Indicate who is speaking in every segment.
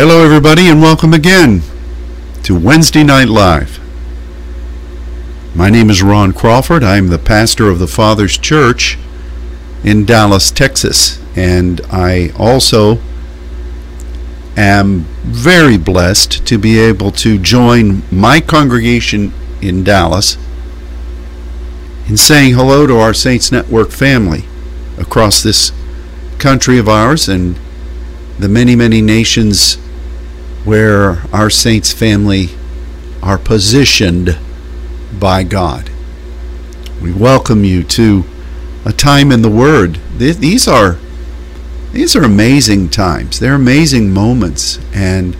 Speaker 1: Hello, everybody, and welcome again to Wednesday Night Live. My name is Ron Crawford. I'm the pastor of the Father's Church in Dallas, Texas, and I also am very blessed to be able to join my congregation in Dallas in saying hello to our Saints Network family across this country of ours and the many, many nations where our saints family are positioned by God. We welcome you to a time in the Word. These are these are amazing times. They're amazing moments, and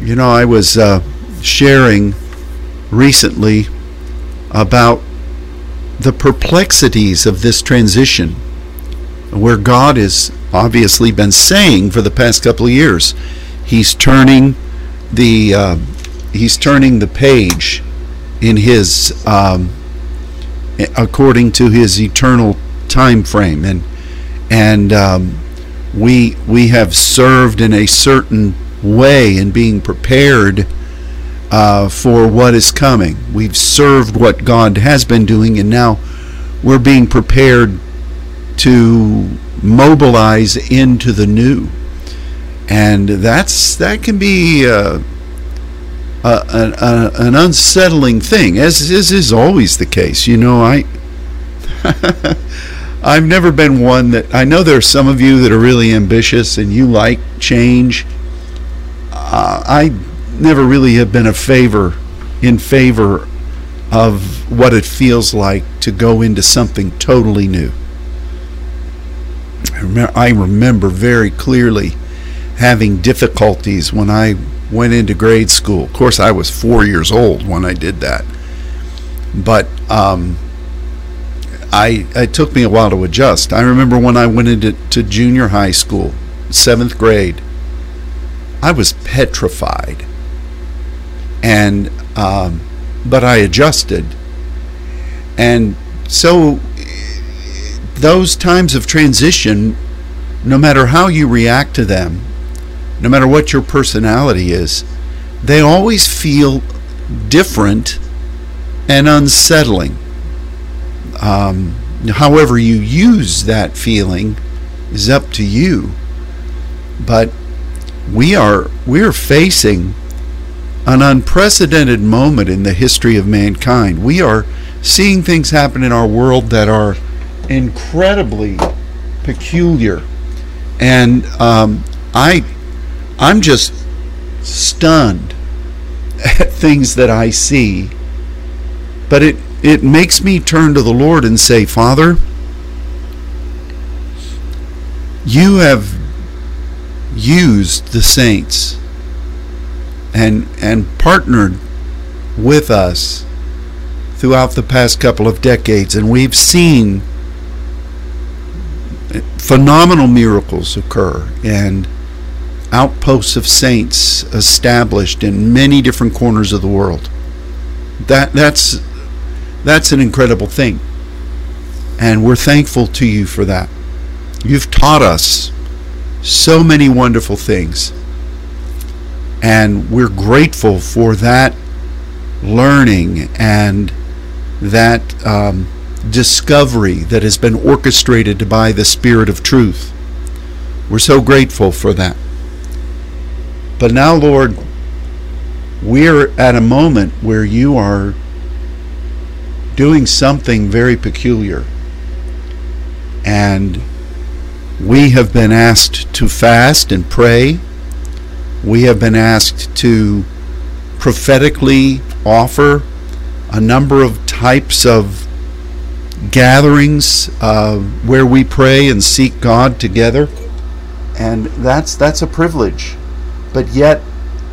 Speaker 1: you know, I was uh, sharing recently about the perplexities of this transition, where God has obviously been saying for the past couple of years, he's turning the uh, he's turning the page in his um, according to his eternal time frame and and um, we we have served in a certain way in being prepared uh, for what is coming. We've served what God has been doing, and now we're being prepared to mobilize into the new and that's that can be uh, a, a, an unsettling thing, as, as is always the case. You know, I I've never been one that I know there are some of you that are really ambitious and you like change. Uh, I never really have been a favor in favor of what it feels like to go into something totally new. I remember very clearly having difficulties when I went into grade school. Of course, I was four years old when I did that, but um, I it took me a while to adjust. I remember when I went into to junior high school, seventh grade. I was petrified, and um, but I adjusted, and so those times of transition, no matter how you react to them, no matter what your personality is, they always feel different and unsettling. Um, however, you use that feeling is up to you. But we are we're facing an unprecedented moment in the history of mankind. We are seeing things happen in our world that are incredibly peculiar, and um, I I'm just stunned at things that I see. But it, it makes me turn to the Lord and say, Father, you have used the saints and and partnered with us throughout the past couple of decades and we've seen phenomenal miracles occur and outposts of saints established in many different corners of the world. That that's that's an incredible thing. And we're thankful to you for that. You've taught us so many wonderful things. And we're grateful for that learning and that um, discovery that has been orchestrated by the Spirit of truth. We're so grateful for that. But now, Lord, we're at a moment where you are doing something very peculiar. And we have been asked to fast and pray. We have been asked to prophetically offer a number of types of gatherings uh, where we pray and seek God together. And that's that's a privilege but yet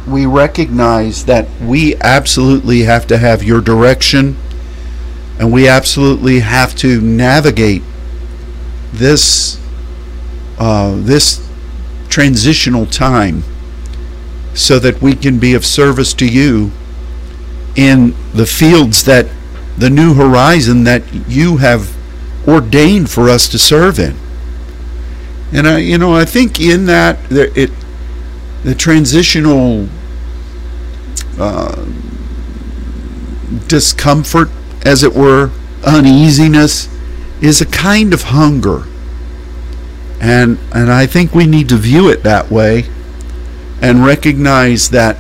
Speaker 1: we recognize that we absolutely have to have your direction and we absolutely have to navigate this uh, this transitional time so that we can be of service to you in the fields that the new horizon that you have ordained for us to serve in. And I you know I think in that it the transitional uh, discomfort, as it were, uneasiness, is a kind of hunger. And, and I think we need to view it that way and recognize that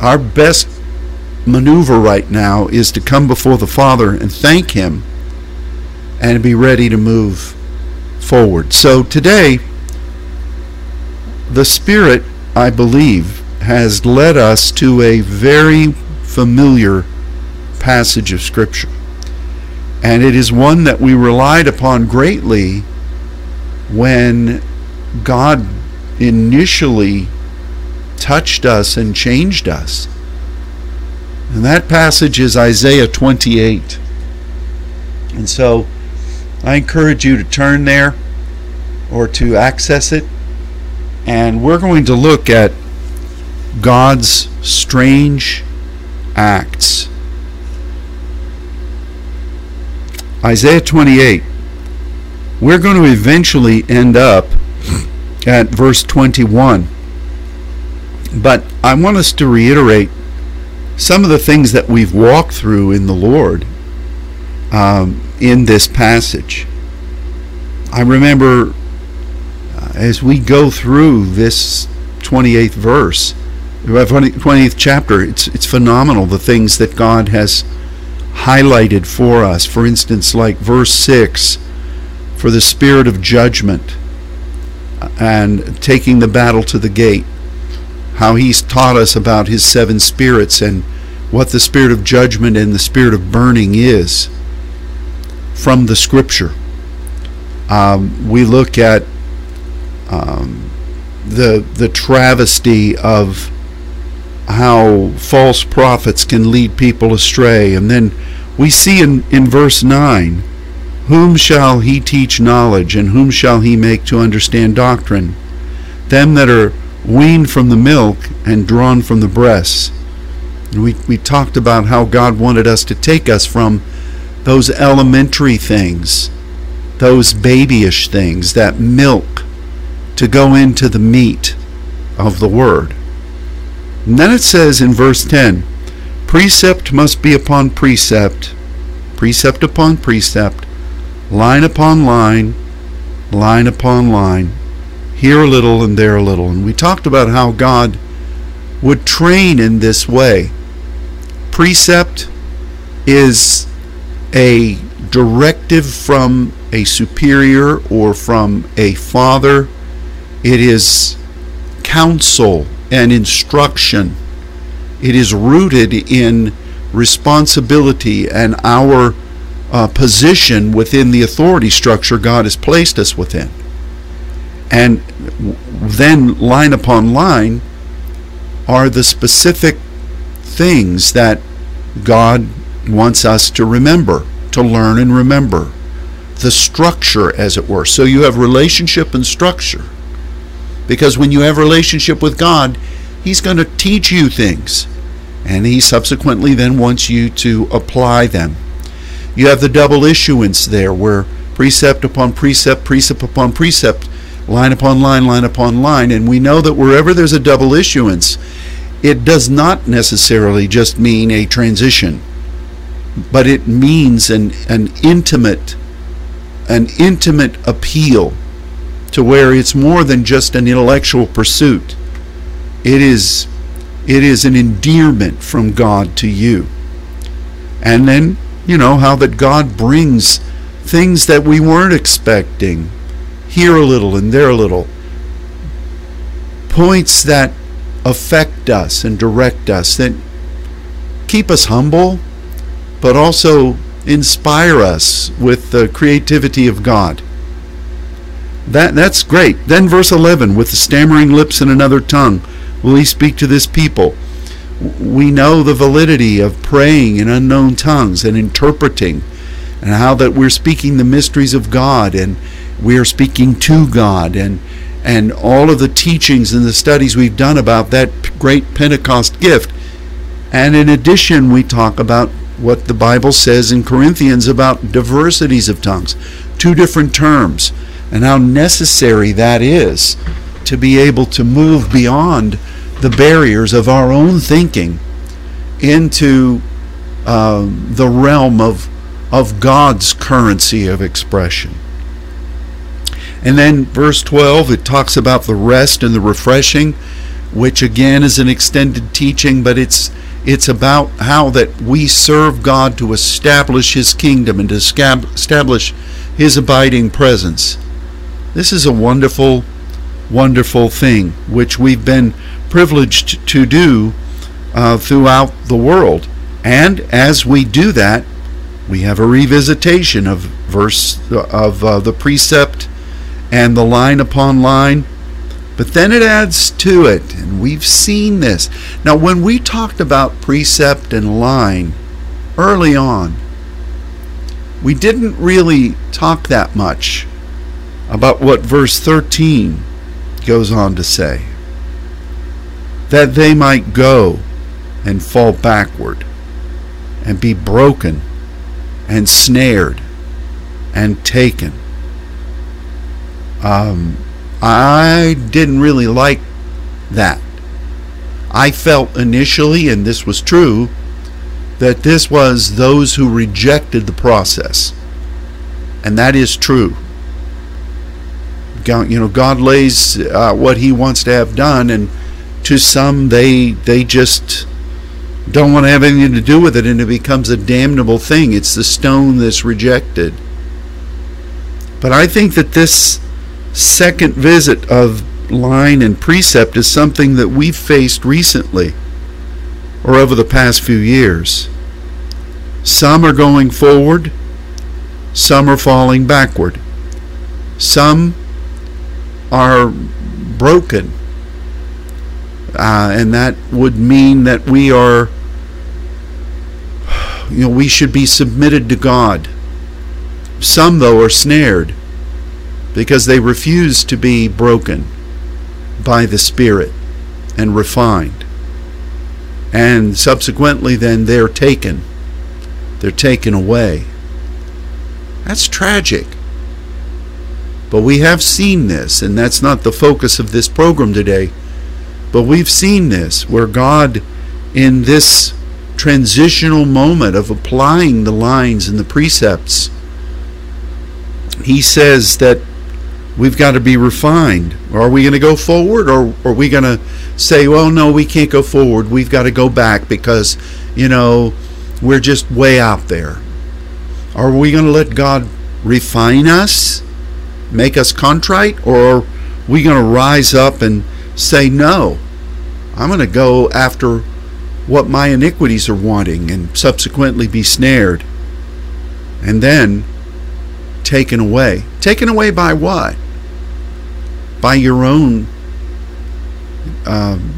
Speaker 1: our best maneuver right now is to come before the Father and thank Him and be ready to move forward. So today, the Spirit, I believe, has led us to a very familiar passage of Scripture. And it is one that we relied upon greatly when God initially touched us and changed us. And that passage is Isaiah 28. And so I encourage you to turn there or to access it. And we're going to look at God's strange acts. Isaiah 28. We're going to eventually end up at verse 21. But I want us to reiterate some of the things that we've walked through in the Lord um, in this passage. I remember as we go through this 28th verse, 20th chapter, it's, it's phenomenal the things that God has highlighted for us. For instance, like verse 6 for the spirit of judgment and taking the battle to the gate. How he's taught us about his seven spirits and what the spirit of judgment and the spirit of burning is from the scripture. Um, we look at um, the the travesty of how false prophets can lead people astray, and then we see in, in verse nine, whom shall he teach knowledge, and whom shall he make to understand doctrine? Them that are weaned from the milk and drawn from the breasts. We, we talked about how God wanted us to take us from those elementary things, those babyish things, that milk, to go into the meat of the Word. And then it says in verse 10 precept must be upon precept, precept upon precept, line upon line, line upon line, here a little and there a little. And we talked about how God would train in this way. Precept is a directive from a superior or from a father. It is counsel and instruction. It is rooted in responsibility and our uh, position within the authority structure God has placed us within. And then, line upon line, are the specific things that God wants us to remember, to learn and remember. The structure, as it were. So you have relationship and structure. Because when you have a relationship with God, He's going to teach you things. And He subsequently then wants you to apply them. You have the double issuance there, where precept upon precept, precept upon precept, line upon line, line upon line. And we know that wherever there's a double issuance, it does not necessarily just mean a transition but it means an, an intimate an intimate appeal to where it's more than just an intellectual pursuit. It is it is an endearment from God to you. And then, you know, how that God brings things that we weren't expecting here a little and there a little. Points that affect us and direct us, that keep us humble, but also inspire us with the creativity of God. That, that's great. Then, verse 11 with the stammering lips and another tongue will he speak to this people. We know the validity of praying in unknown tongues and interpreting, and how that we're speaking the mysteries of God and we are speaking to God and and all of the teachings and the studies we've done about that great Pentecost gift. And in addition, we talk about what the Bible says in Corinthians about diversities of tongues, two different terms, and how necessary that is to be able to move beyond the barriers of our own thinking into uh, the realm of, of God's currency of expression. And then verse 12, it talks about the rest and the refreshing, which again is an extended teaching, but it's it's about how that we serve God to establish his kingdom and to establish his abiding presence. This is a wonderful wonderful thing which we've been privileged to do uh, throughout the world. And as we do that, we have a revisitation of verse of uh, the precept and the line upon line. But then it adds to it, and we've seen this. Now, when we talked about precept and line early on, we didn't really talk that much about what verse 13 goes on to say. That they might go and fall backward and be broken and snared and taken um, I didn't really like that. I felt initially, and this was true, that this was those who rejected the process. And that is true. God, you know, God lays uh, what He wants to have done, and to some, they they just don't want to have anything to do with it, and it becomes a damnable thing. It's the stone that's rejected. But I think that this second visit of line and precept is something that we've faced recently or over the past few years. Some are going forward, some are falling backward, some are broken. Uh, and that would mean that we are, you know, we should be submitted to God. Some, though, are snared because they refuse to be broken by the Spirit and refined. And subsequently, then they're taken. They're taken away. That's tragic. But we have seen this, and that's not the focus of this program today. But we've seen this where God, in this transitional moment of applying the lines and the precepts, He says that we've got to be refined. Are we going to go forward or are we going to say, well, no, we can't go forward. We've got to go back because, you know, we're just way out there. Are we going to let God refine us, make us contrite, or are we going to rise up and say, no, I'm going to go after what my iniquities are wanting and subsequently be snared and then taken away? Taken away by what? by your own um,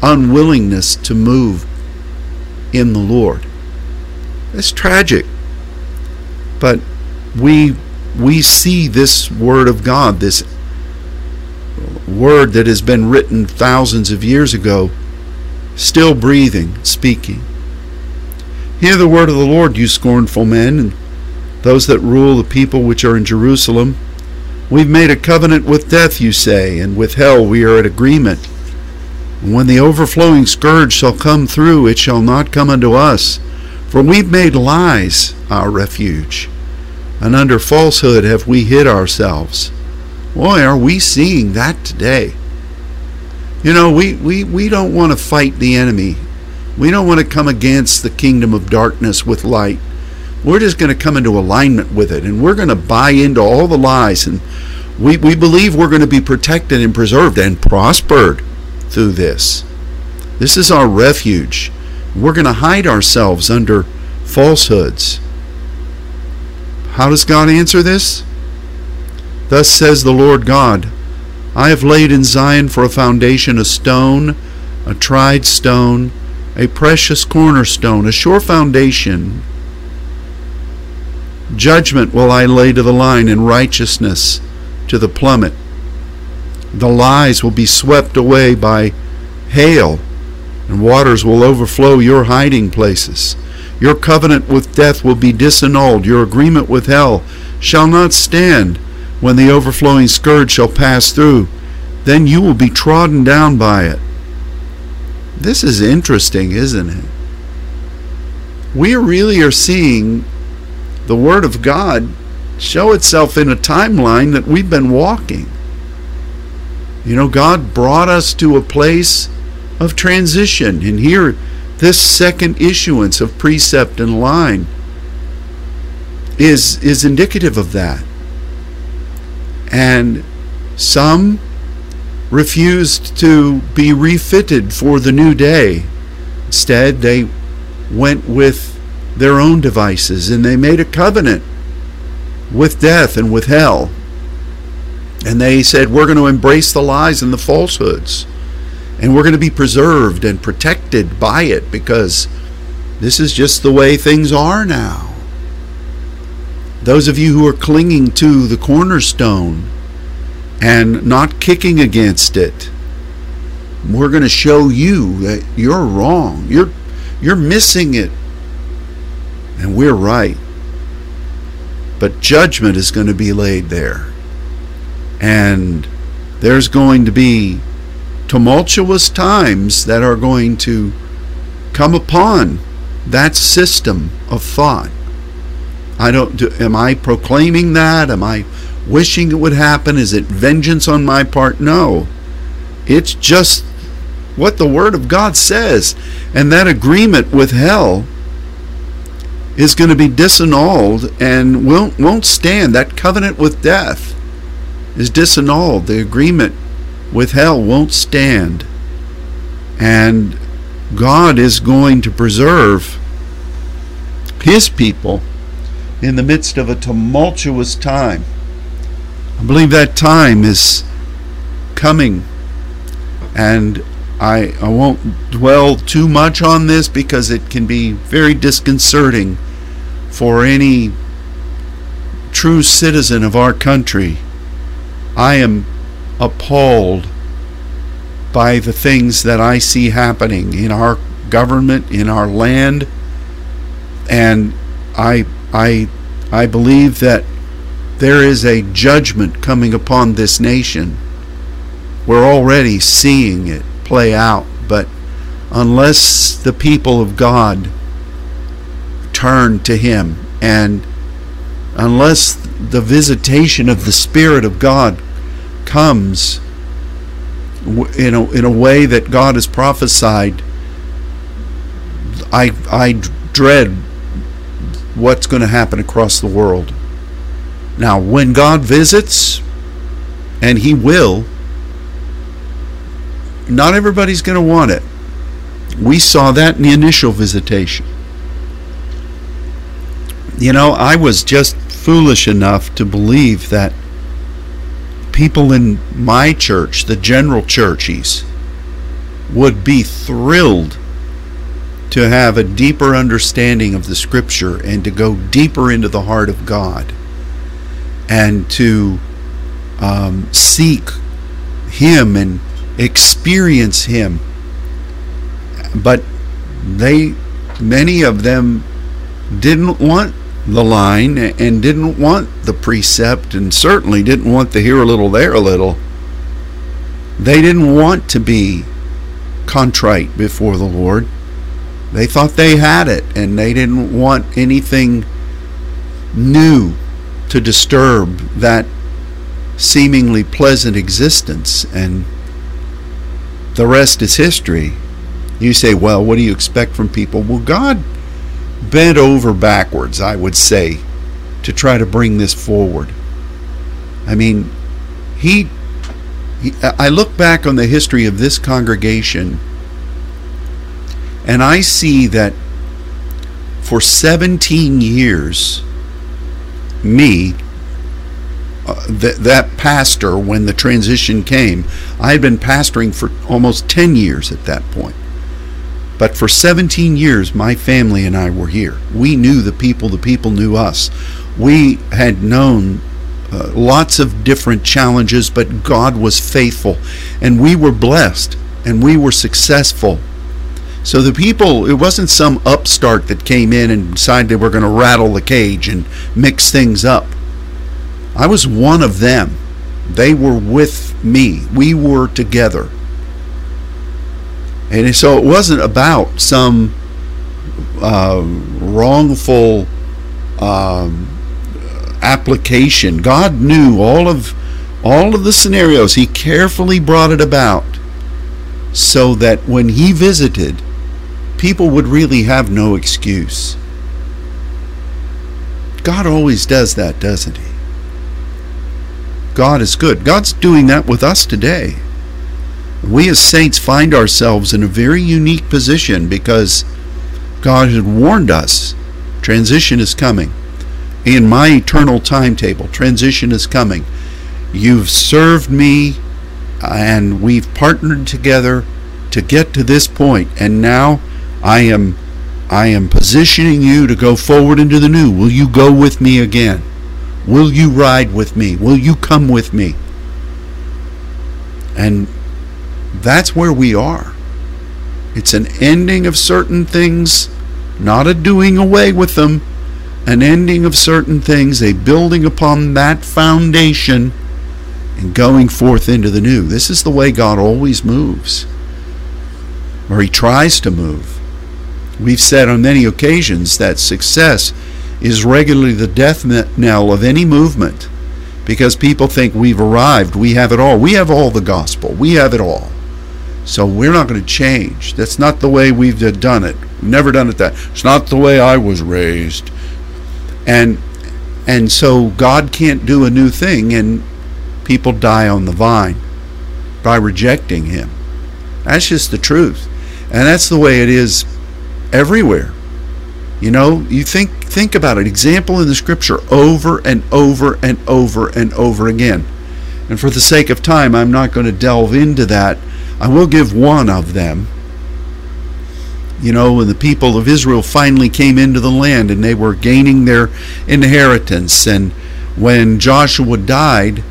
Speaker 1: unwillingness to move in the Lord. It's tragic. But we we see this word of God, this word that has been written thousands of years ago, still breathing, speaking. Hear the word of the Lord, you scornful men, and those that rule the people which are in Jerusalem. We've made a covenant with death, you say, and with hell we are at agreement. And when the overflowing scourge shall come through, it shall not come unto us. For we've made lies our refuge, and under falsehood have we hid ourselves. Boy, are we seeing that today. You know, we, we, we don't want to fight the enemy. We don't want to come against the kingdom of darkness with light. We're just going to come into alignment with it and we're going to buy into all the lies and we, we believe we're going to be protected and preserved and prospered through this. This is our refuge. We're going to hide ourselves under falsehoods. How does God answer this? Thus says the Lord God I have laid in Zion for a foundation a stone, a tried stone, a precious cornerstone, a sure foundation Judgment will I lay to the line, and righteousness to the plummet. The lies will be swept away by hail, and waters will overflow your hiding places. Your covenant with death will be disannulled. Your agreement with hell shall not stand when the overflowing scourge shall pass through. then you will be trodden down by it. This is interesting, isn't it? We really are seeing the Word of God show itself in a timeline that we've been walking. You know, God brought us to a place of transition, and here, this second issuance of precept and line is is indicative of that. And some refused to be refitted for the new day. Instead, they went with their own devices and they made a covenant with death and with hell. And they said, We're going to embrace the lies and the falsehoods. And we're going to be preserved and protected by it because this is just the way things are now. Those of you who are clinging to the cornerstone and not kicking against it, we're going to show you that you're wrong. You're you're missing it. And we're right. But judgment is going to be laid there. And there's going to be tumultuous times that are going to come upon that system of thought. I don't do, am I proclaiming that? Am I wishing it would happen? Is it vengeance on my part? No. It's just what the word of God says. And that agreement with hell is going to be disannulled and won't won't stand. That covenant with death is disannulled. The agreement with hell won't stand. And God is going to preserve his people in the midst of a tumultuous time. I believe that time is coming. And I, I won't dwell too much on this because it can be very disconcerting for any true citizen of our country. I am appalled by the things that I see happening in our government, in our land, and I I I believe that there is a judgment coming upon this nation. We're already seeing it play out, but unless the people of God turn to him and unless the visitation of the spirit of God comes in a, in a way that God has prophesied, I, I dread what's going to happen across the world. Now, when God visits, and He will, not everybody's going to want it. We saw that in the initial visitation. You know, I was just foolish enough to believe that people in my church, the general churches, would be thrilled to have a deeper understanding of the scripture and to go deeper into the heart of God and to um, seek Him and experience Him. But they, many of them, didn't want the line and didn't want the precept and certainly didn't want the here a little, there a little. They didn't want to be contrite before the Lord. They thought they had it and they didn't want anything new to disturb that seemingly pleasant existence. And the rest is history. You say, well, what do you expect from people? Well, God bent over backwards, I would say, to try to bring this forward. I mean, he, he, I look back on the history of this congregation and I see that for 17 years, me, uh, th- that pastor, when the transition came, I had been pastoring for almost 10 years at that point. But for 17 years, my family and I were here. We knew the people, the people knew us. We had known uh, lots of different challenges, but God was faithful. And we were blessed and we were successful. So the people, it wasn't some upstart that came in and decided they were going to rattle the cage and mix things up. I was one of them. They were with me. We were together. And so it wasn't about some uh, wrongful um, application. God knew all of all of the scenarios. He carefully brought it about so that when he visited, people would really have no excuse. God always does that, doesn't he? God is good. God's doing that with us today. We as saints find ourselves in a very unique position because God had warned us transition is coming. In my eternal timetable, transition is coming. You've served me and we've partnered together to get to this point and now I am I am positioning you to go forward into the new. Will you go with me again? Will you ride with me? Will you come with me? And that's where we are. It's an ending of certain things, not a doing away with them, an ending of certain things, a building upon that foundation, and going forth into the new. This is the way God always moves, or He tries to move. We've said on many occasions that success is regularly the death knell of any movement because people think we've arrived, we have it all. We have all the gospel, we have it all. So we're not going to change. That's not the way we've done it. We've never done it that. It's not the way I was raised. And and so God can't do a new thing and people die on the vine by rejecting him. That's just the truth. And that's the way it is everywhere. You know, you think think about it. Example in the scripture over and over and over and over again. And for the sake of time, I'm not going to delve into that. I will give one of them. You know, when the people of Israel finally came into the land and they were gaining their inheritance, and when Joshua died,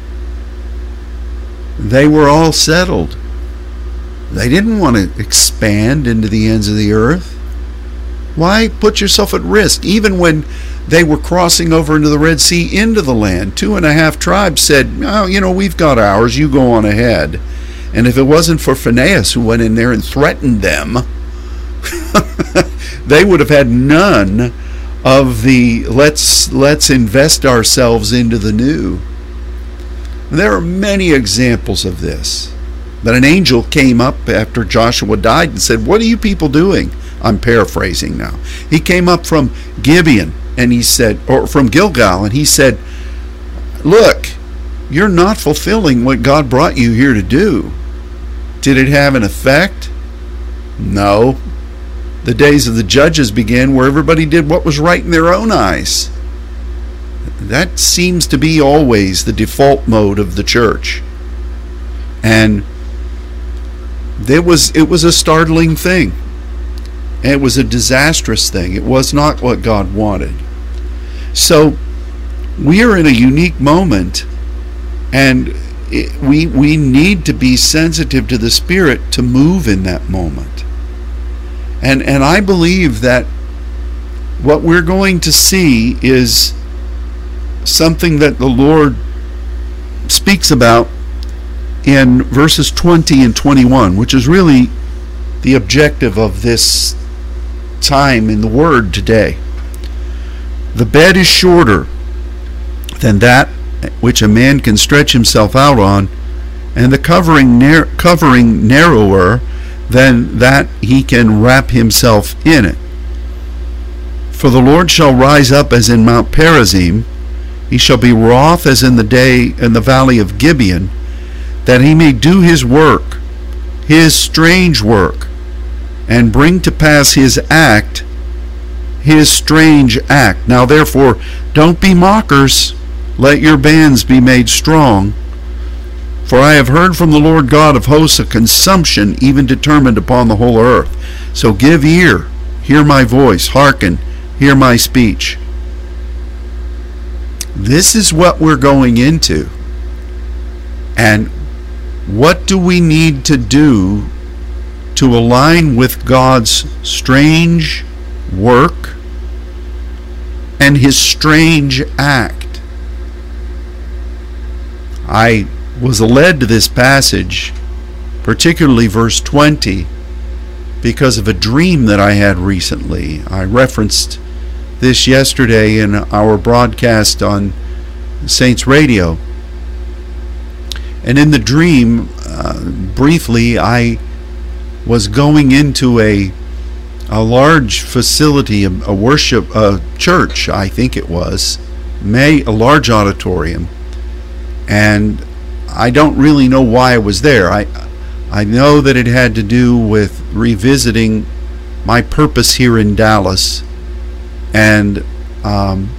Speaker 1: they were all settled. They didn't want to expand into the ends of the earth. Why put yourself at risk? Even when they were crossing over into the Red Sea into the land, two and a half tribes said, Oh, you know, we've got ours, you go on ahead. And if it wasn't for Phineas, who went in there and threatened them, they would have had none of the let's let's invest ourselves into the new. There are many examples of this. That an angel came up after Joshua died and said, What are you people doing? I'm paraphrasing now. He came up from Gibeon and he said, or from Gilgal, and he said, Look, you're not fulfilling what God brought you here to do. Did it have an effect? No. The days of the judges began where everybody did what was right in their own eyes. That seems to be always the default mode of the church. And it was it was a startling thing. It was a disastrous thing. It was not what God wanted. So we are in a unique moment, and it, we, we need to be sensitive to the Spirit to move in that moment. And, and I believe that what we're going to see is something that the Lord speaks about in verses 20 and 21, which is really the objective of this time in the Word today. The bed is shorter than that which a man can stretch himself out on, and the covering, nar- covering narrower than that he can wrap himself in it. For the Lord shall rise up as in Mount Perazim, he shall be wroth as in the day in the valley of Gibeon, that he may do his work, his strange work, and bring to pass his act, his strange act. Now therefore, don't be mockers, let your bands be made strong. For I have heard from the Lord God of hosts a consumption even determined upon the whole earth. So give ear, hear my voice, hearken, hear my speech. This is what we're going into. And what do we need to do to align with God's strange work and his strange act. I was led to this passage, particularly verse 20, because of a dream that I had recently. I referenced this yesterday in our broadcast on Saints Radio. And in the dream, uh, briefly, I was going into a a large facility, a, a worship a church, I think it was, may a large auditorium, and I don't really know why I was there. I I know that it had to do with revisiting my purpose here in Dallas, and um,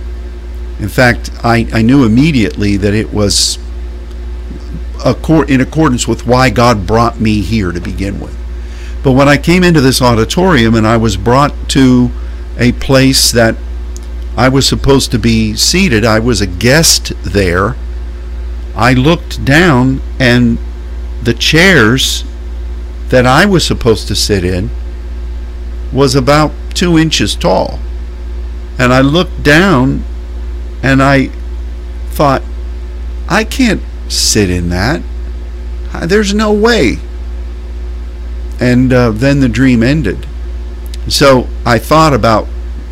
Speaker 1: in fact, I, I knew immediately that it was in accordance with why God brought me here to begin with. But when I came into this auditorium and I was brought to a place that I was supposed to be seated, I was a guest there. I looked down and the chairs that I was supposed to sit in was about two inches tall. And I looked down and I thought, I can't sit in that. There's no way and uh, then the dream ended. So I thought about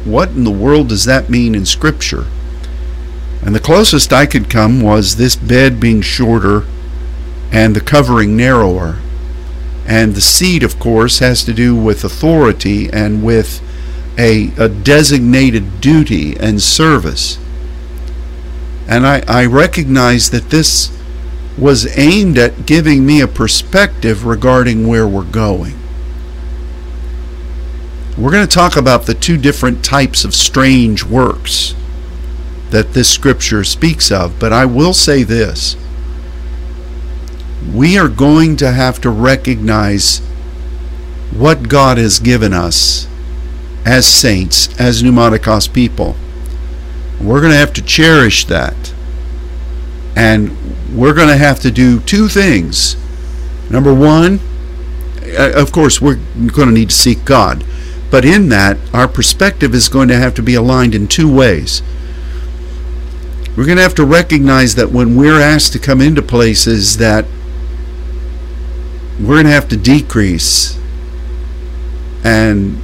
Speaker 1: what in the world does that mean in Scripture? And the closest I could come was this bed being shorter and the covering narrower. And the seat, of course, has to do with authority and with a, a designated duty and service. And I, I recognize that this was aimed at giving me a perspective regarding where we're going. We're going to talk about the two different types of strange works that this scripture speaks of, but I will say this. We are going to have to recognize what God has given us as saints, as pneumaticos people. We're going to have to cherish that. And we're going to have to do two things. Number one, uh, of course, we're going to need to seek God. But in that, our perspective is going to have to be aligned in two ways. We're going to have to recognize that when we're asked to come into places that we're going to have to decrease and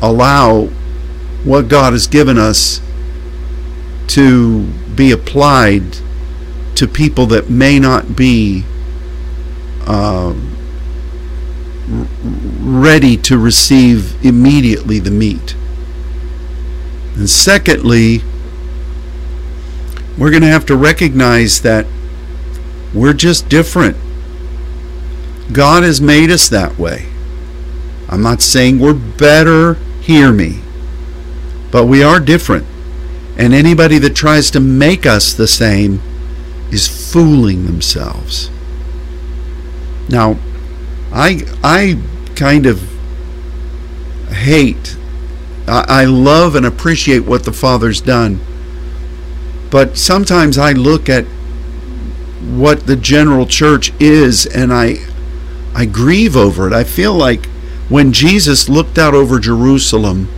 Speaker 1: allow what God has given us to be applied to people that may not be uh, ready to receive immediately the meat. And secondly, we're going to have to recognize that we're just different. God has made us that way. I'm not saying we're better, hear me, but we are different. And anybody that tries to make us the same is fooling themselves. Now, I I kind of hate I, I love and appreciate what the Father's done. But sometimes I look at what the general church is and I I grieve over it. I feel like when Jesus looked out over Jerusalem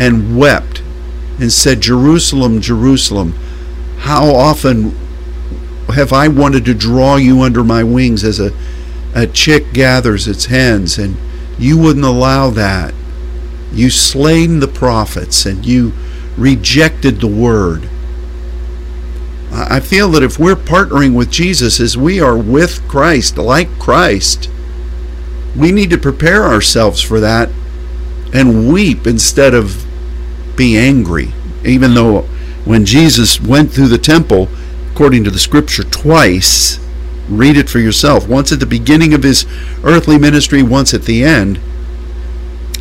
Speaker 1: and wept and said, Jerusalem, Jerusalem, how often have I wanted to draw you under my wings as a, a chick gathers its hens, and you wouldn't allow that. You slain the prophets, and you rejected the word. I feel that if we're partnering with Jesus as we are with Christ, like Christ, we need to prepare ourselves for that and weep instead of be angry. Even though when Jesus went through the temple, according to the scripture twice. Read it for yourself. Once at the beginning of his earthly ministry, once at the end.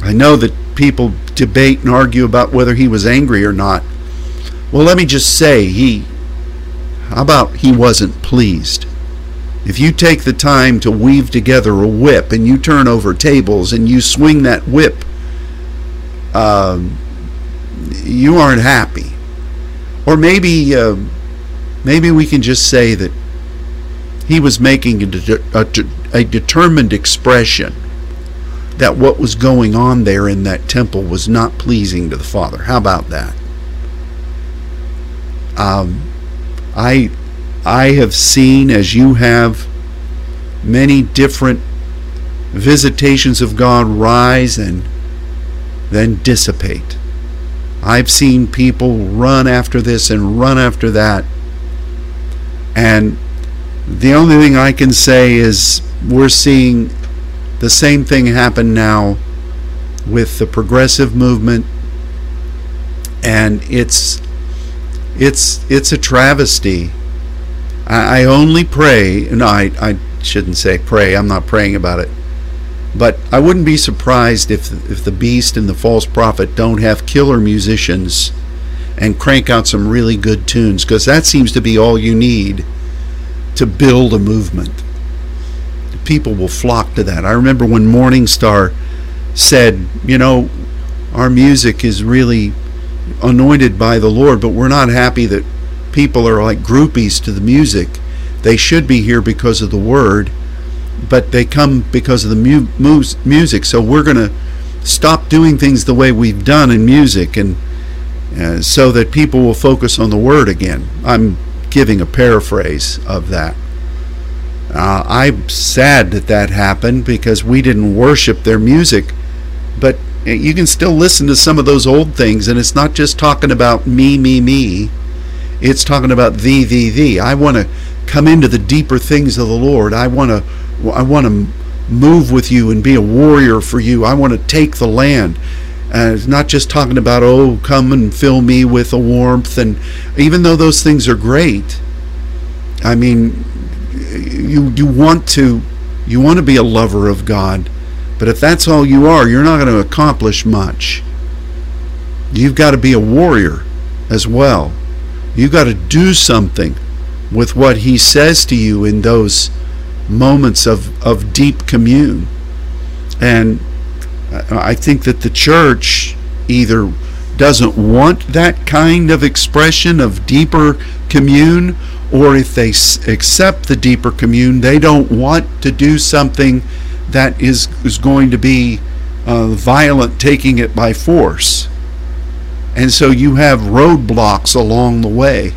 Speaker 1: I know that people debate and argue about whether he was angry or not. Well, let me just say, he, how about he wasn't pleased? If you take the time to weave together a whip and you turn over tables and you swing that whip, um, you aren't happy. Or maybe uh, Maybe we can just say that he was making a, de- a, de- a determined expression that what was going on there in that temple was not pleasing to the Father. How about that? Um, I I have seen, as you have, many different visitations of God rise and then dissipate. I've seen people run after this and run after that. And the only thing I can say is we're seeing the same thing happen now with the progressive movement and it's it's it's a travesty. I, I only pray no I, I shouldn't say pray, I'm not praying about it. But I wouldn't be surprised if if the beast and the false prophet don't have killer musicians and crank out some really good tunes because that seems to be all you need to build a movement. People will flock to that. I remember when Morningstar said, you know, our music is really anointed by the Lord, but we're not happy that people are like groupies to the music. They should be here because of the word but they come because of the mu- mu- music. So we're going to stop doing things the way we've done in music, and uh, so that people will focus on the word again. I'm giving a paraphrase of that. Uh, I'm sad that that happened because we didn't worship their music, but you can still listen to some of those old things, and it's not just talking about me, me, me. It's talking about thee, thee, thee. I want to come into the deeper things of the Lord. I want to I want to move with you and be a warrior for you. I want to take the land. And it's not just talking about, oh, come and fill me with a warmth. And even though those things are great, I mean, you, you want to you want to be a lover of God. But if that's all you are, you're not going to accomplish much. You've got to be a warrior as well. You've got to do something with what He says to you in those moments of, of deep commune. And I think that the church either doesn't want that kind of expression of deeper commune, or if they accept the deeper commune, they don't want to do something that is, is going to be uh, violent, taking it by force. And so you have roadblocks along the way.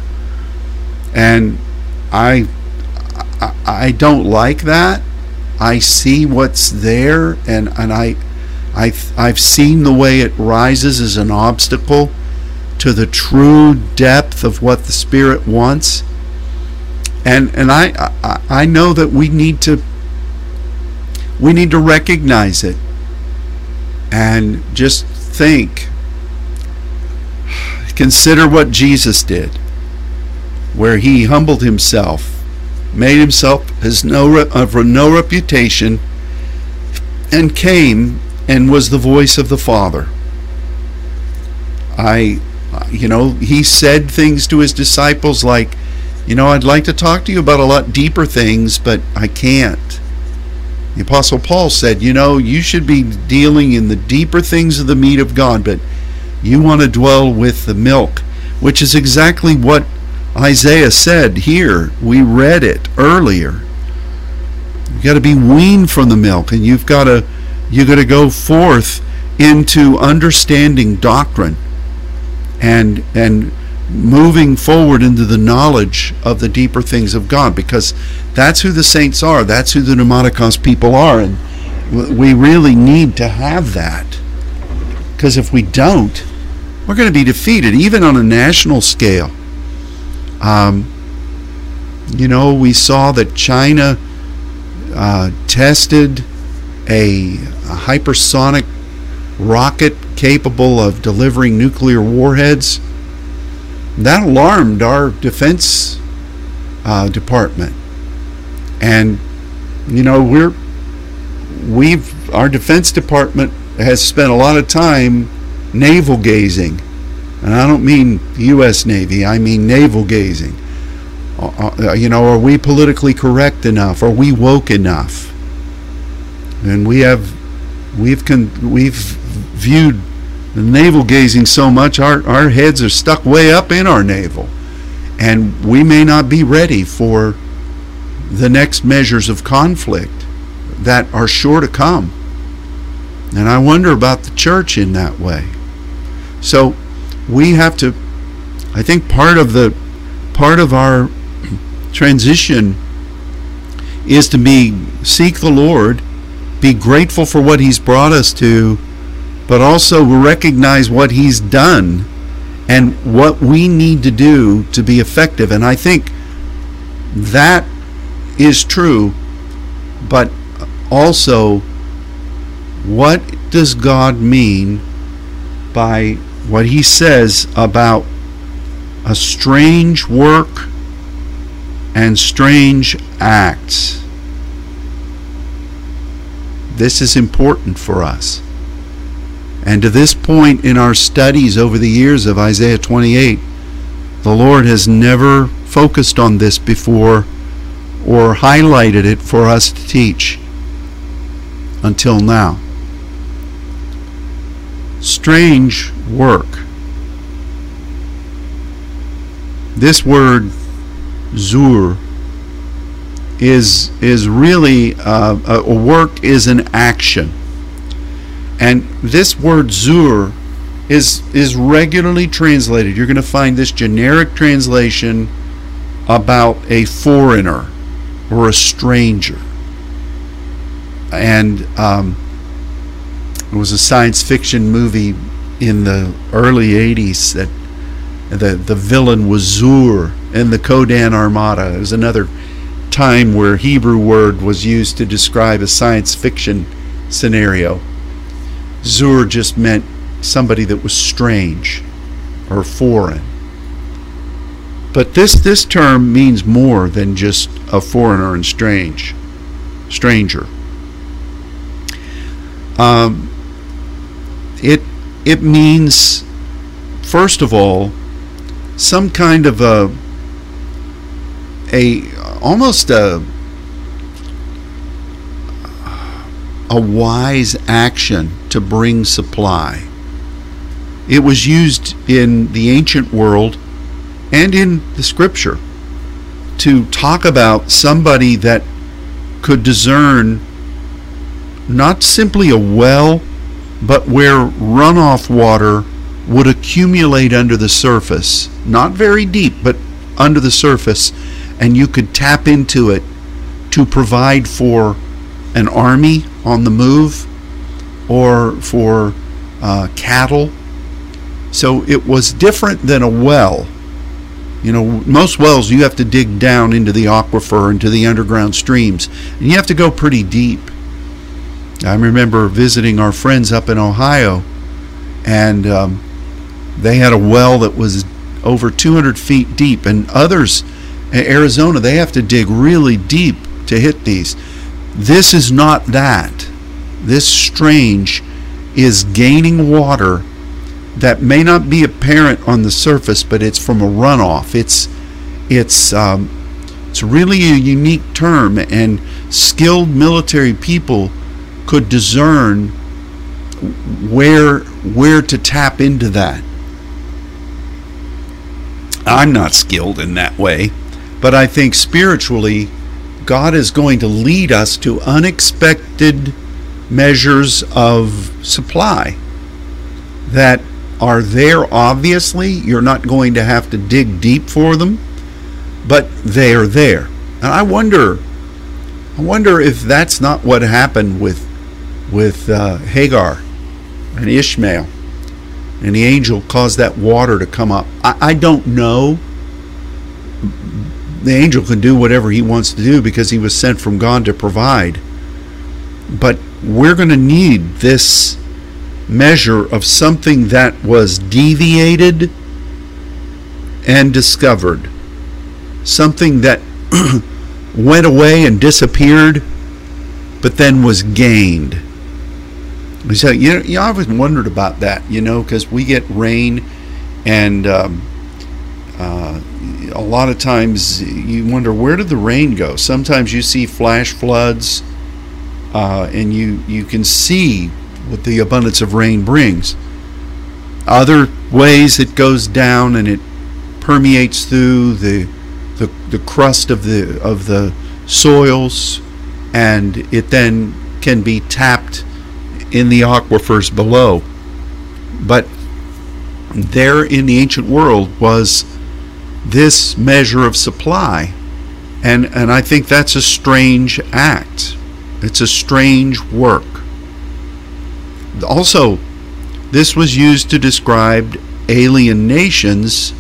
Speaker 1: And I I, I don't like that. I see what's there, and and I, I I've seen the way it rises as an obstacle to the true depth of what the Spirit wants. And and I, I I know that we need to we need to recognize it and just think consider what Jesus did where he humbled himself made himself his no, of no reputation, and came and was the voice of the Father. I, you know, he said things to his disciples like, you know, I'd like to talk to you about a lot deeper things, but I can't. The Apostle Paul said, you know, you should be dealing in the deeper things of the meat of God, but you want to dwell with the milk, which is exactly what Isaiah said here. We read it earlier. You've got to be weaned from the milk, and you've got to you got to go forth into understanding doctrine and and moving forward into the knowledge of the deeper things of God because that's who the saints are that's who the pneumaticos people are and we really need to have that because if we don't we're going to be defeated even on a national scale um, you know, we saw that China uh, tested a, a, hypersonic rocket capable of delivering nuclear warheads. That alarmed our defense uh, department, and you know we're we've our defense department has spent a lot of time navel gazing and I don't mean U.S. Navy, I mean navel gazing. Uh, uh, you know, are we politically correct enough? Are we woke enough? And we have, we've con- we've viewed the navel gazing so much, our, our heads are stuck way up in our navel. And we may not be ready for the next measures of conflict that are sure to come. And I wonder about the church in that way. So we have to I think part of the part of our transition is to be seek the Lord, be grateful for what He's brought us to, but also recognize what He's done and what we need to do to be effective. And I think that is true, but also, what does God mean by what He says about a strange work and strange acts? This is important for us. And to this point in our studies over the years of Isaiah 28, the Lord has never focused on this before or highlighted it for us to teach until now. Strange work. This word zur is is really uh, a work is an action and this word zur is is regularly translated you're going to find this generic translation about a foreigner or a stranger and um, it was a science fiction movie in the early 80s that the the villain was Xur in the Ko-Dan Armada. It was another time where Hebrew word was used to describe a science fiction scenario. Zur just meant somebody that was strange or foreign. But this this term means more than just a foreigner and strange stranger. Um, it it means first of all some kind of a a almost a a wise action to bring supply. It was used in the ancient world and in the scripture to talk about somebody that could discern not simply a well, but where runoff water would accumulate under the surface, not very deep, but under the surface, and you could tap into it to provide for an army on the move or for uh, cattle. So it was different than a well. You know, most wells you have to dig down into the aquifer, into the underground streams, and you have to go pretty deep. I remember visiting our friends up in Ohio, and um, they had a well that was over 200 feet deep, and others in Arizona, they have to dig really deep to hit these. This is not that. This strange is gaining water that may not be apparent on the surface, but it's from a runoff. It's it's um, it's really a unique term, and skilled military people could discern where where to tap into that. I'm not skilled in that way, but I think spiritually God is going to lead us to unexpected measures of supply that are there obviously you're not going to have to dig deep for them but they are there and i wonder i wonder if that's not what happened with with uh, Hagar and Ishmael, and the angel caused that water to come up. I, I don't know. The angel can do whatever he wants to do because he was sent from God to provide. But we're going to need this measure of something that was deviated and discovered, something that went away and disappeared, but then was gained. So you know, you I've always wondered about that, you know, because we get rain, and um, uh, a lot of times you wonder where did the rain go. Sometimes you see flash floods, uh, and you you can see what the abundance of rain brings. Other ways it goes down and it permeates through the the, the crust of the of the soils, and it then can be tapped in the aquifers below. But there in the ancient world was this measure of supply. And, and I think that's a strange act. It's a strange work. Also, this was used to describe alien nations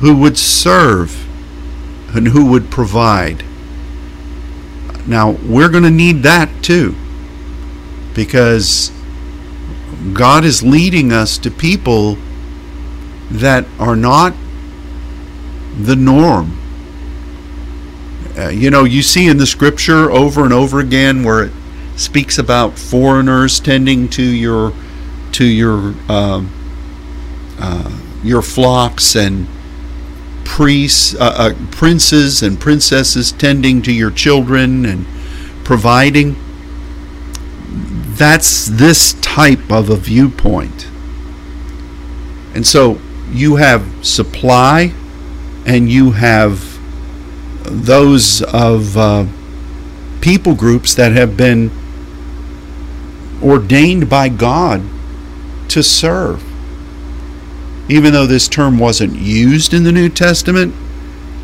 Speaker 1: who would serve and who would provide. Now, we're going to need that too because God is leading us to people that are not the norm. Uh, you know, you see in the scripture over and over again where it speaks about foreigners tending to your to your uh, uh, your flocks and priests, uh, uh, princes and princesses tending to your children and providing. That's this type of a viewpoint. And so you have supply and you have those of uh, people groups that have been ordained by God to serve. Even though this term wasn't used in the New Testament,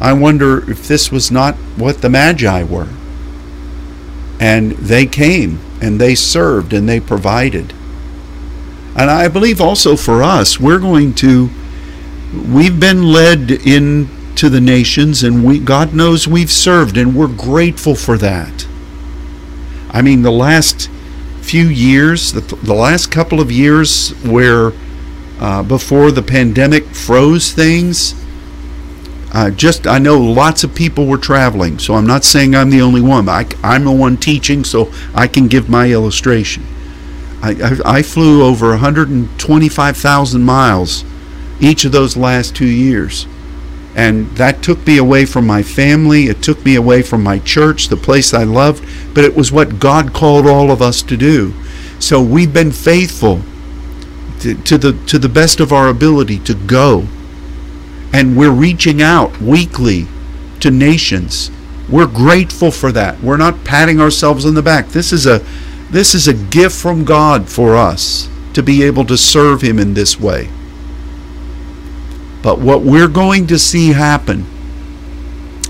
Speaker 1: I wonder if this was not what the Magi were. And they came and they served and they provided. And I believe also for us, we're going to, we've been led into the nations and we, God knows we've served and we're grateful for that. I mean, the last few years, the, the last couple of years where uh, before the pandemic froze things, uh, just I know lots of people were traveling, so I'm not saying I'm the only one. I, I'm the one teaching, so I can give my illustration. I, I, I flew over 125,000 miles each of those last two years. And that took me away from my family. It took me away from my church, the place I loved. But it was what God called all of us to do. So we've been faithful to, to the to the best of our ability to go. And we're reaching out weekly to nations. We're grateful for that. We're not patting ourselves on the back. This is a this is a gift from God for us to be able to serve him in this way. But what we're going to see happen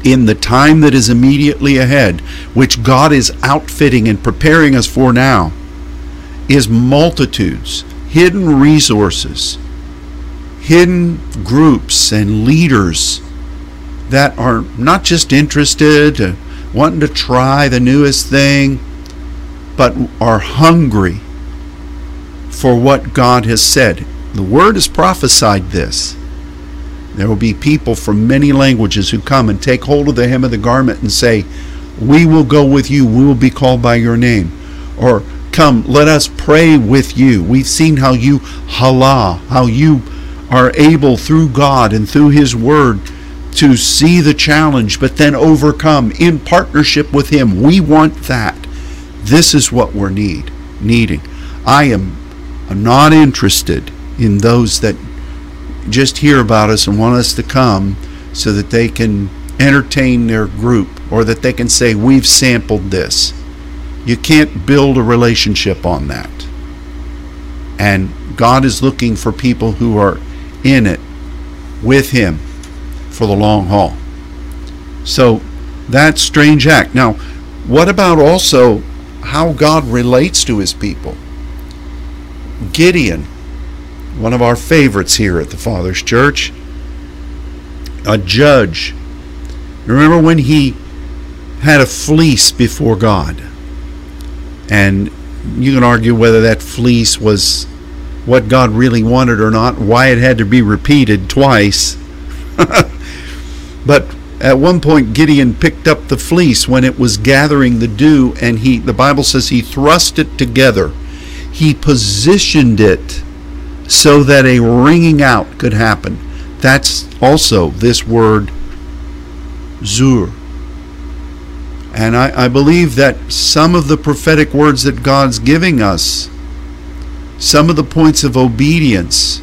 Speaker 1: in the time that is immediately ahead, which God is outfitting and preparing us for now, is multitudes, hidden resources, hidden groups and leaders that are not just interested, uh, wanting to try the newest thing, but are hungry for what God has said. The Word has prophesied this. There will be people from many languages who come and take hold of the hem of the garment and say, We will go with you. We will be called by your name. Or, Come, let us pray with you. We've seen how you halah, how you are able through God and through His Word to see the challenge, but then overcome in partnership with Him. We want that. This is what we're need needing. I am not interested in those that just hear about us and want us to come so that they can entertain their group or that they can say, We've sampled this. You can't build a relationship on that. And God is looking for people who are in it with Him for the long haul. So that strange act. Now, what about also how God relates to His people? Gideon one of our favorites here at the Father's Church, a judge. Remember when he had a fleece before God? And you can argue whether that fleece was what God really wanted or not, why it had to be repeated twice. but at one point Gideon picked up the fleece when it was gathering the dew and he the Bible says he thrust it together. He positioned it so that a ringing out could happen. That's also this word zur. And I, I, believe that some of the prophetic words that God's giving us, some of the points of obedience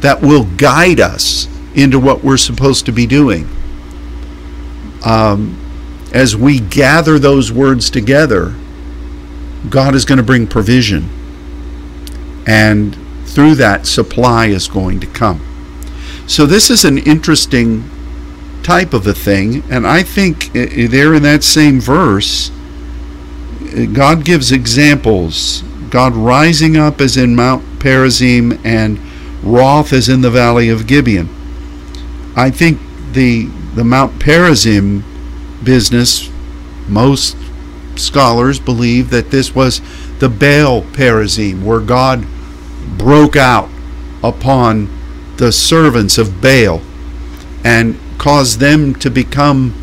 Speaker 1: that will guide us into what we're supposed to be doing, um, as we gather those words together, God is going to bring provision. And through that supply is going to come. So this is an interesting type of a thing. And I think there in that same verse, God gives examples. God rising up as in Mount Perazim and wrath as in the valley of Gibeon. I think the the Mount Perazim business, most scholars believe that this was the Baal Perazim, where God broke out upon the servants of Baal and caused them to become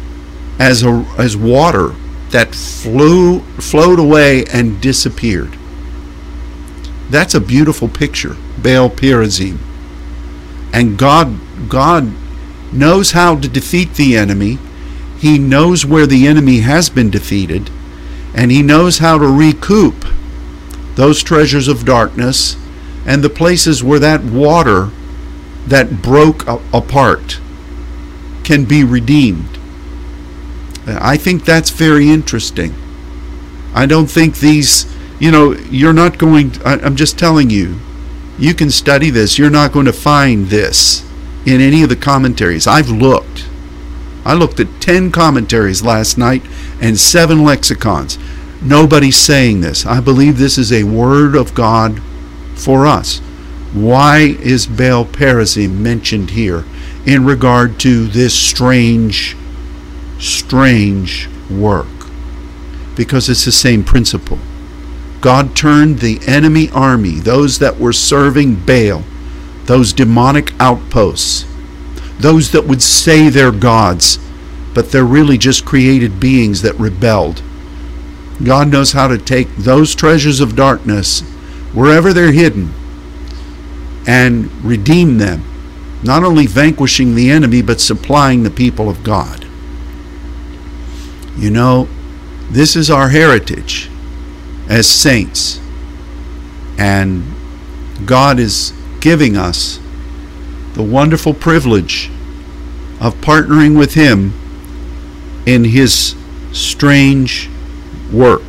Speaker 1: as a, as water that flew flowed away and disappeared. That's a beautiful picture, Baal Perazim. And God God knows how to defeat the enemy. He knows where the enemy has been defeated, and he knows how to recoup those treasures of darkness and the places where that water that broke apart can be redeemed. I think that's very interesting. I don't think these, you know, you're not going, I'm just telling you, you can study this. You're not going to find this in any of the commentaries. I've looked. I looked at 10 commentaries last night and 7 lexicons. Nobody's saying this. I believe this is a word of God for us. Why is Baal Perazim mentioned here in regard to this strange, strange work? Because it's the same principle. God turned the enemy army, those that were serving Baal, those demonic outposts, those that would say they're gods, but they're really just created beings that rebelled. God knows how to take those treasures of darkness, wherever they're hidden, and redeem them, not only vanquishing the enemy, but supplying the people of God. You know, this is our heritage as saints. And God is giving us the wonderful privilege of partnering with Him in His strange work.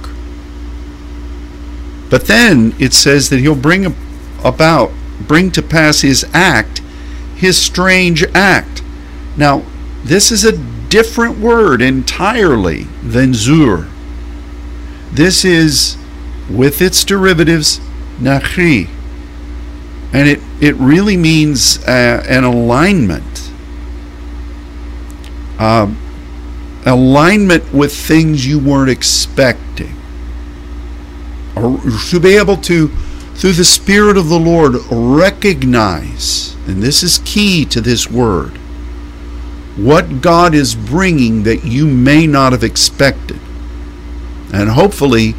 Speaker 1: But then it says that He'll bring about bring to pass his act, his strange act. Now, this is a different word entirely than zur. This is, with its derivatives, nachri. And it, it really means uh, an alignment. Uh, alignment with things you weren't expecting. To be able to through the Spirit of the Lord, recognize, and this is key to this word, what God is bringing that you may not have expected. And hopefully,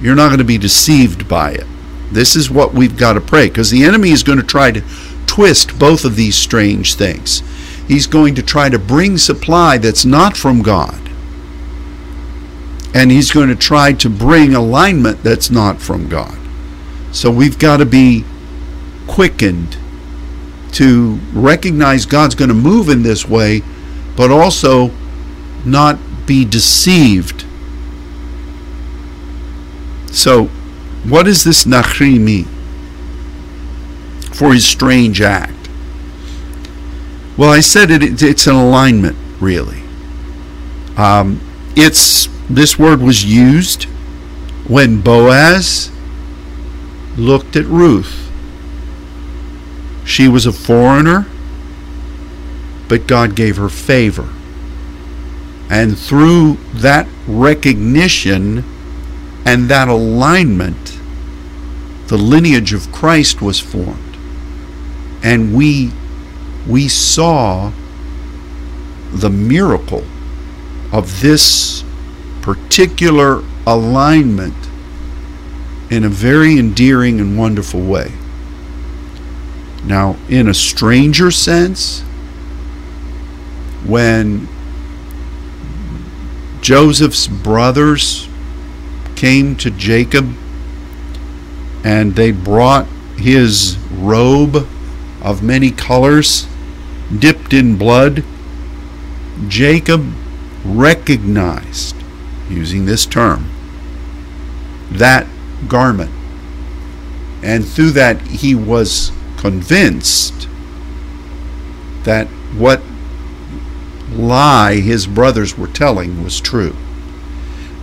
Speaker 1: you're not going to be deceived by it. This is what we've got to pray because the enemy is going to try to twist both of these strange things. He's going to try to bring supply that's not from God. And he's going to try to bring alignment that's not from God. So we've got to be quickened to recognize God's going to move in this way, but also not be deceived. So, what does this Nachri mean for his strange act? Well, I said it, it's an alignment, really. Um, it's this word was used when Boaz looked at Ruth. She was a foreigner, but God gave her favor. And through that recognition and that alignment, the lineage of Christ was formed. And we, we saw the miracle of this particular alignment in a very endearing and wonderful way. Now, in a stranger sense, when Joseph's brothers came to Jacob and they brought his robe of many colors dipped in blood, Jacob recognized, using this term, that garment. And through that, he was convinced that what lie his brothers were telling was true.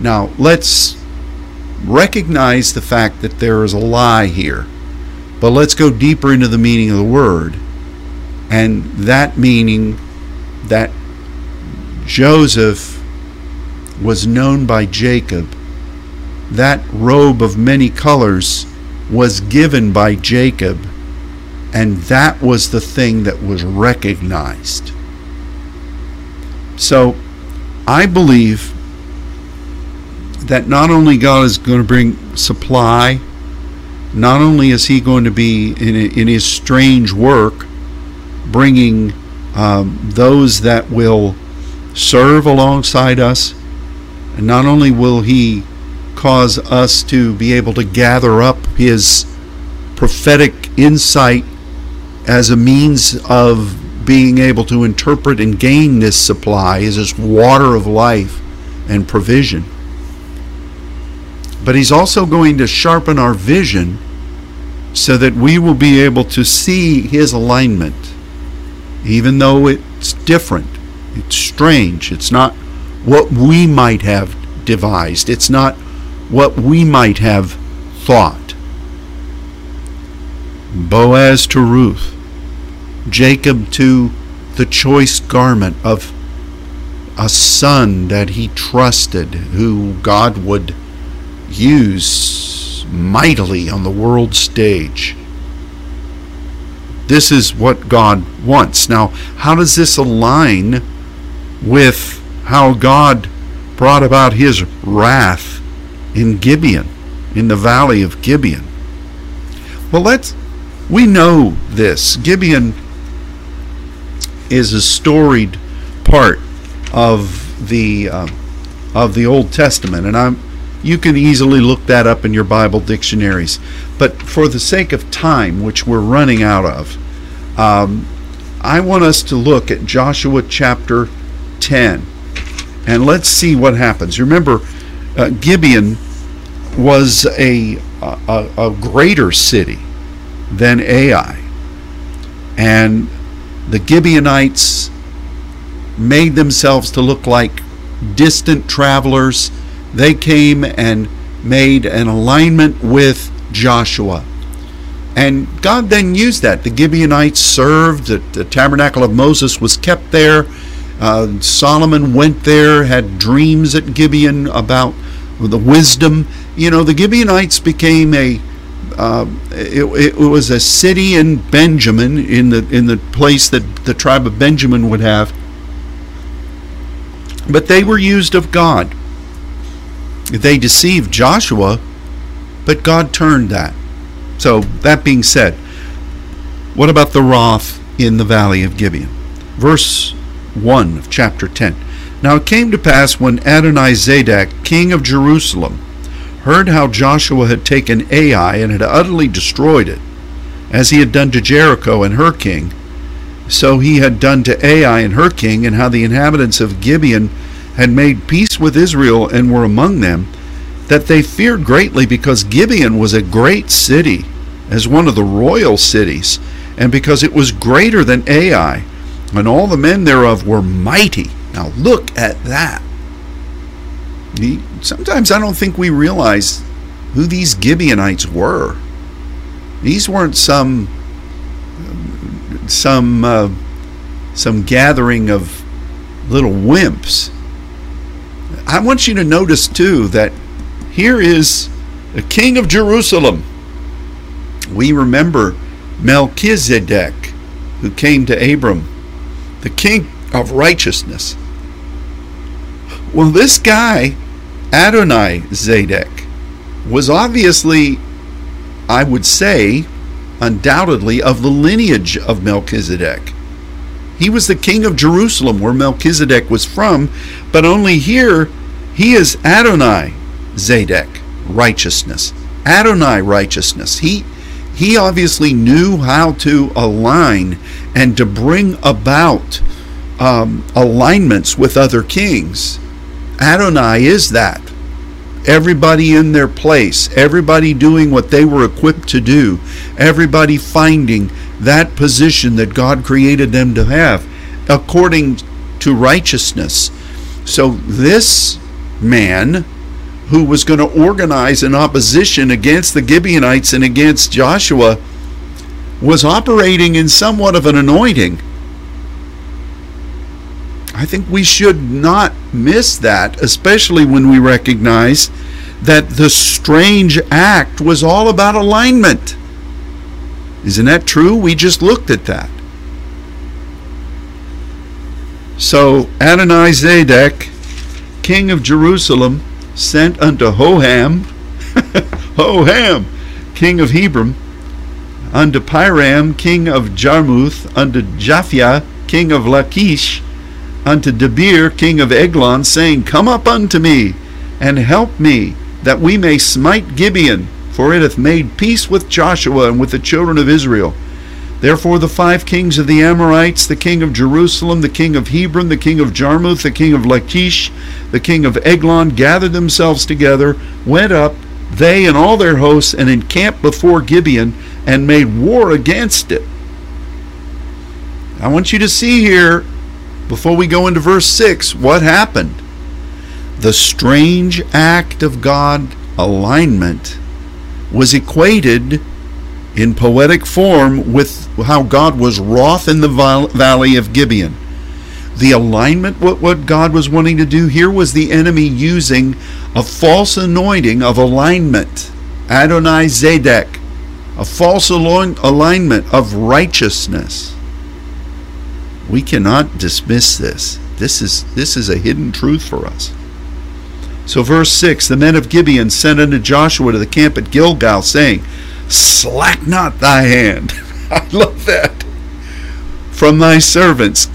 Speaker 1: Now, let's recognize the fact that there is a lie here, but let's go deeper into the meaning of the word. And that meaning that Joseph was known by Jacob, that robe of many colors was given by Jacob, and that was the thing that was recognized. So I believe that not only God is going to bring supply, not only is He going to be in, in His strange work bringing um, those that will serve alongside us, and not only will He cause us to be able to gather up His prophetic insight as a means of being able to interpret and gain this supply as this water of life and provision. But He's also going to sharpen our vision so that we will be able to see His alignment, even though it's different, it's strange, it's not what we might have devised, it's not what we might have thought. Boaz to Ruth Jacob to the choice garment of a son that he trusted, who God would use mightily on the world stage. This is what God wants. Now, how does this align with how God brought about his wrath in Gibeon, in the valley of Gibeon? Well, let's we know this. Gibeon is a storied part of the uh, of the Old Testament, and I'm you can easily look that up in your Bible dictionaries. But for the sake of time, which we're running out of, um, I want us to look at Joshua chapter 10, and let's see what happens. Remember, uh, Gibeon was a, a a greater city than Ai, and the Gibeonites made themselves to look like distant travelers. They came and made an alignment with Joshua. And God then used that. The Gibeonites served, the, the tabernacle of Moses was kept there. Uh, Solomon went there, had dreams at Gibeon about the wisdom. You know, the Gibeonites became a uh, it, it, was a city in Benjamin, in the in the place that the tribe of Benjamin would have. But they were used of God. They deceived Joshua, but God turned that. So that being said, what about the wrath in the valley of Gibeon? Verse 1 of chapter 10. Now it came to pass when Adonai Zedek, king of Jerusalem, heard how Joshua had taken Ai and had utterly destroyed it, as he had done to Jericho and her king, so he had done to Ai and her king, and how the inhabitants of Gibeon had made peace with Israel and were among them, that they feared greatly because Gibeon was a great city, as one of the royal cities, and because it was greater than Ai, and all the men thereof were mighty. Now look at that sometimes I don't think we realize who these Gibeonites were. These weren't some some uh, some gathering of little wimps. I want you to notice too that here is the king of Jerusalem. We remember Melchizedek, who came to Abram, the king of righteousness. Well, this guy Adonai Zedek was obviously, I would say, undoubtedly of the lineage of Melchizedek. He was the king of Jerusalem, where Melchizedek was from, but only here he is Adonai Zedek, righteousness. Adonai righteousness. He he obviously knew how to align and to bring about um, alignments with other kings. Adonai is that. Everybody in their place, everybody doing what they were equipped to do, everybody finding that position that God created them to have according to to righteousness. So this man who was going to organize an opposition against the Gibeonites and against Joshua was operating in somewhat of an anointing. I think we should not miss that, especially when we recognize that the strange act was all about alignment. Isn't that true? We just looked at that. So Adonizedek, king of Jerusalem, sent unto Hoham, Hoham, king of Hebron, unto Piram, king of Jarmuth, unto Japhia, king of Lachish, unto Debir, king of Eglon, saying, Come up unto me, and help me, that we may smite Gibeon, for it hath made peace with Joshua and with the children of Israel. Therefore the five kings of the Amorites, the king of Jerusalem, the king of Hebron, the king of Jarmuth, the king of Lachish, the king of Eglon, gathered themselves together, went up, they and all their hosts, and encamped before Gibeon, and made war against it. I want you to see here, before we go into verse 6, what happened. The strange act of God alignment was equated in poetic form with how God was wroth in the valley of Gibeon. The alignment, what, what God was wanting to do here was the enemy using a false anointing of alignment. Adonai Zedek, a false alignment of righteousness. We cannot dismiss this. This is, this is a hidden truth for us. So, verse 6 The men of Gibeon sent unto Joshua to the camp at Gilgal, saying, slack not thy hand. I love that. From thy servants,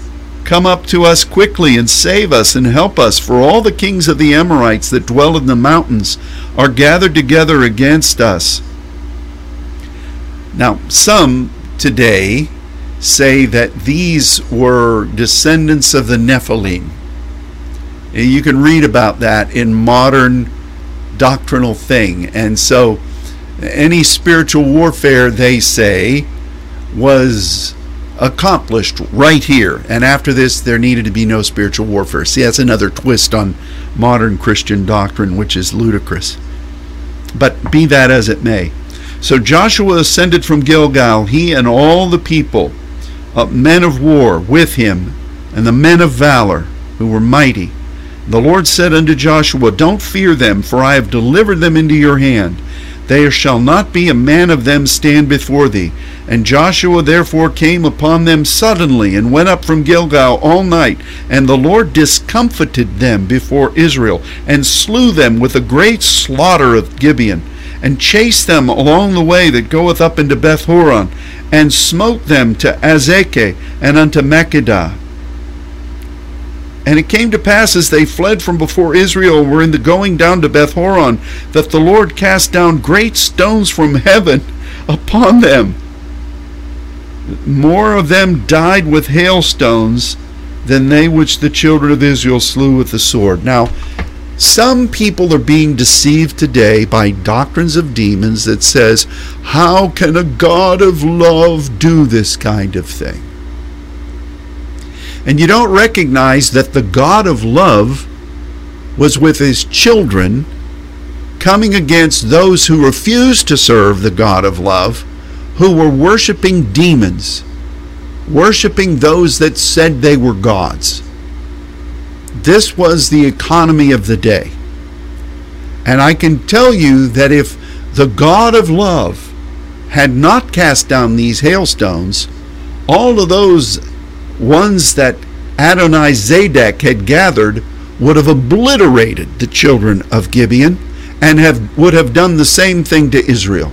Speaker 1: come up to us quickly and save us and help us, for all the kings of the Amorites that dwell in the mountains are gathered together against us. Now, some today say that these were descendants of the Nephilim. You can read about that in modern doctrinal thing. And so any spiritual warfare, they say, was accomplished right here. And after this, there needed to be no spiritual warfare. See, that's another twist on modern Christian doctrine, which is ludicrous. But be that as it may. So Joshua ascended from Gilgal, he and all the people, uh, men of war with him, and the men of valor, who were mighty. The Lord said unto Joshua, Don't fear them, for I have delivered them into your hand. There shall not be a man of them stand before thee. And Joshua therefore came upon them suddenly, and went up from Gilgal all night. And the Lord discomfited them before Israel, and slew them with a great slaughter of Gibeon, and chased them along the way that goeth up into Bethhoron, and smote them to Azekah and unto Makkedah and it came to pass as they fled from before Israel were in the going down to Bethhoron, that the Lord cast down great stones from heaven upon them. More of them died with hailstones than they which the children of Israel slew with the sword. Now, some people are being deceived today by doctrines of demons that says, how can a God of love do this kind of thing? And you don't recognize that the God of love was with his children coming against those who refused to serve the God of love, who were worshiping demons, worshiping those that said they were gods. This was the economy of the day. And I can tell you that if the God of love had not cast down these hailstones, all of those ones that Adonai Zedek had gathered would have obliterated the children of Gibeon and have, would have done the same thing to Israel.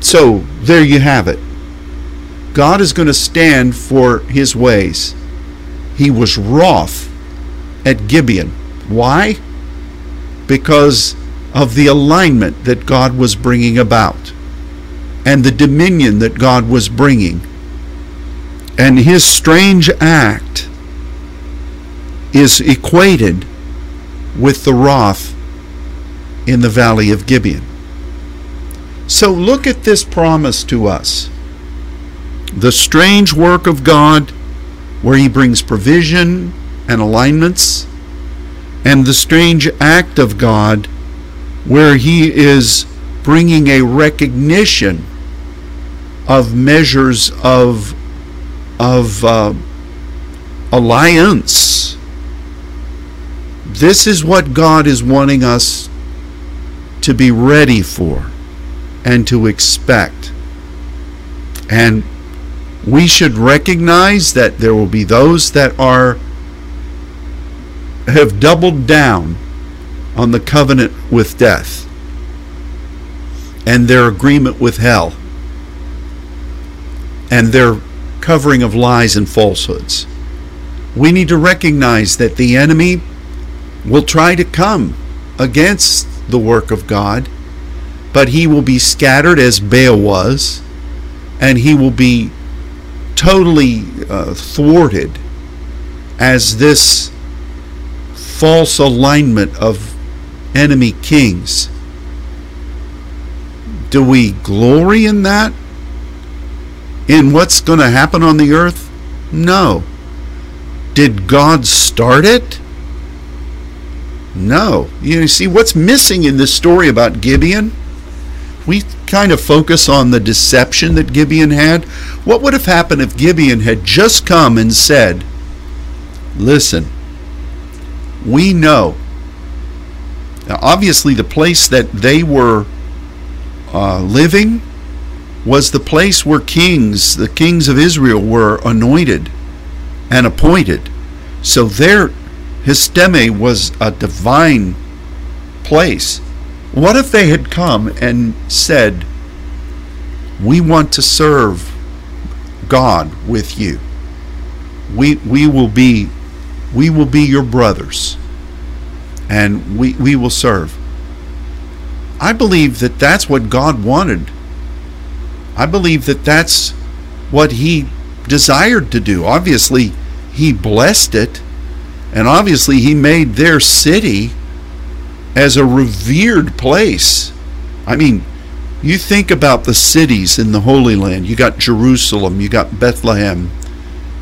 Speaker 1: So there you have it. God is going to stand for his ways. He was wroth at Gibeon. Why? Because of the alignment that God was bringing about and the dominion that God was bringing and his strange act is equated with the wrath in the valley of Gibeon. So look at this promise to us. The strange work of God where he brings provision and alignments, and the strange act of God where he is bringing a recognition of measures of of uh, alliance. This is what God is wanting us to be ready for and to expect. And we should recognize that there will be those that are have doubled down on the covenant with death and their agreement with hell and their covering of lies and falsehoods. We need to recognize that the enemy will try to come against the work of God, but he will be scattered as Baal was, and he will be totally uh, thwarted as this false alignment of enemy kings. Do we glory in that? In what's going to happen on the earth? No. Did God start it? No. You see, what's missing in this story about Gibeon? We kind of focus on the deception that Gibeon had. What would have happened if Gibeon had just come and said, Listen, we know. Now, obviously, the place that they were uh, living was the place where kings, the kings of Israel, were anointed and appointed. So their histeme was a divine place. What if they had come and said, We want to serve God with you. We we will be we will be your brothers and we, we will serve. I believe that that's what God wanted. I believe that that's what He desired to do. Obviously, He blessed it, and obviously, He made their city as a revered place. I mean, you think about the cities in the Holy Land. You got Jerusalem, you got Bethlehem,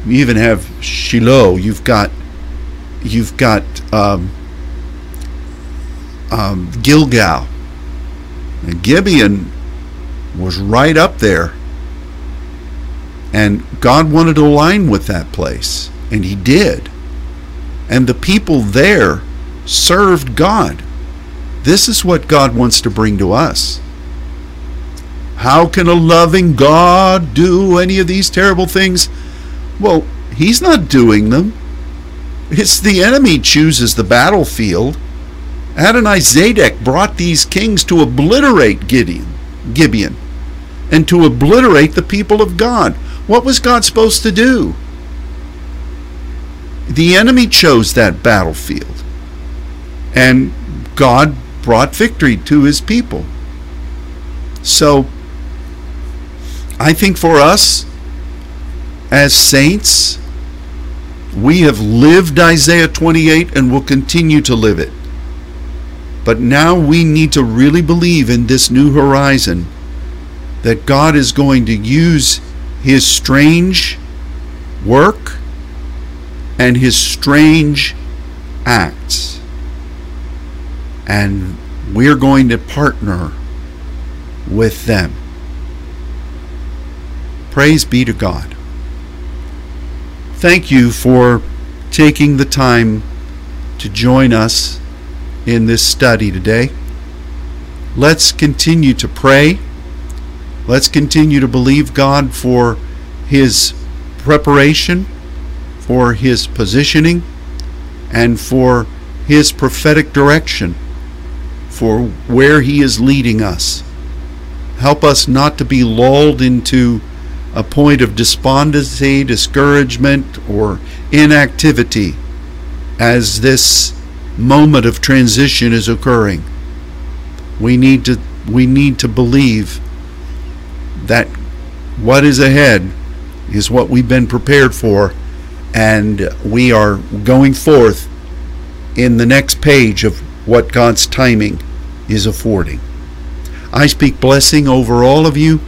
Speaker 1: you even have Shiloh. You've got you've got um, um, Gilgal. And Gibeon was right up there. And God wanted to align with that place. And He did. And the people there served God. This is what God wants to bring to us. How can a loving God do any of these terrible things? Well, He's not doing them. It's the enemy chooses the battlefield. Adoni-Zedek brought these kings to obliterate Gideon, Gibeon and to obliterate the people of God. What was God supposed to do? The enemy chose that battlefield. And God brought victory to his people. So, I think for us as saints, we have lived Isaiah 28 and will continue to live it. But now we need to really believe in this new horizon that God is going to use his strange work and his strange acts. And we're going to partner with them. Praise be to God. Thank you for taking the time to join us in this study today. Let's continue to pray. Let's continue to believe God for His preparation, for His positioning, and for His prophetic direction for where He is leading us. Help us not to be lulled into a point of despondency, discouragement, or inactivity as this moment of transition is occurring. We need to we need to believe that what is ahead is what we've been prepared for and we are going forth in the next page of what God's timing is affording. I speak blessing over all of you.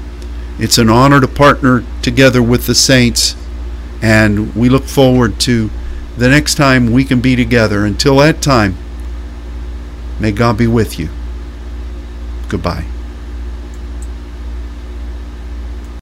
Speaker 1: It's an honor to partner together with the saints And we look forward to the next time we can be together. Until that time, may God be with you. Goodbye.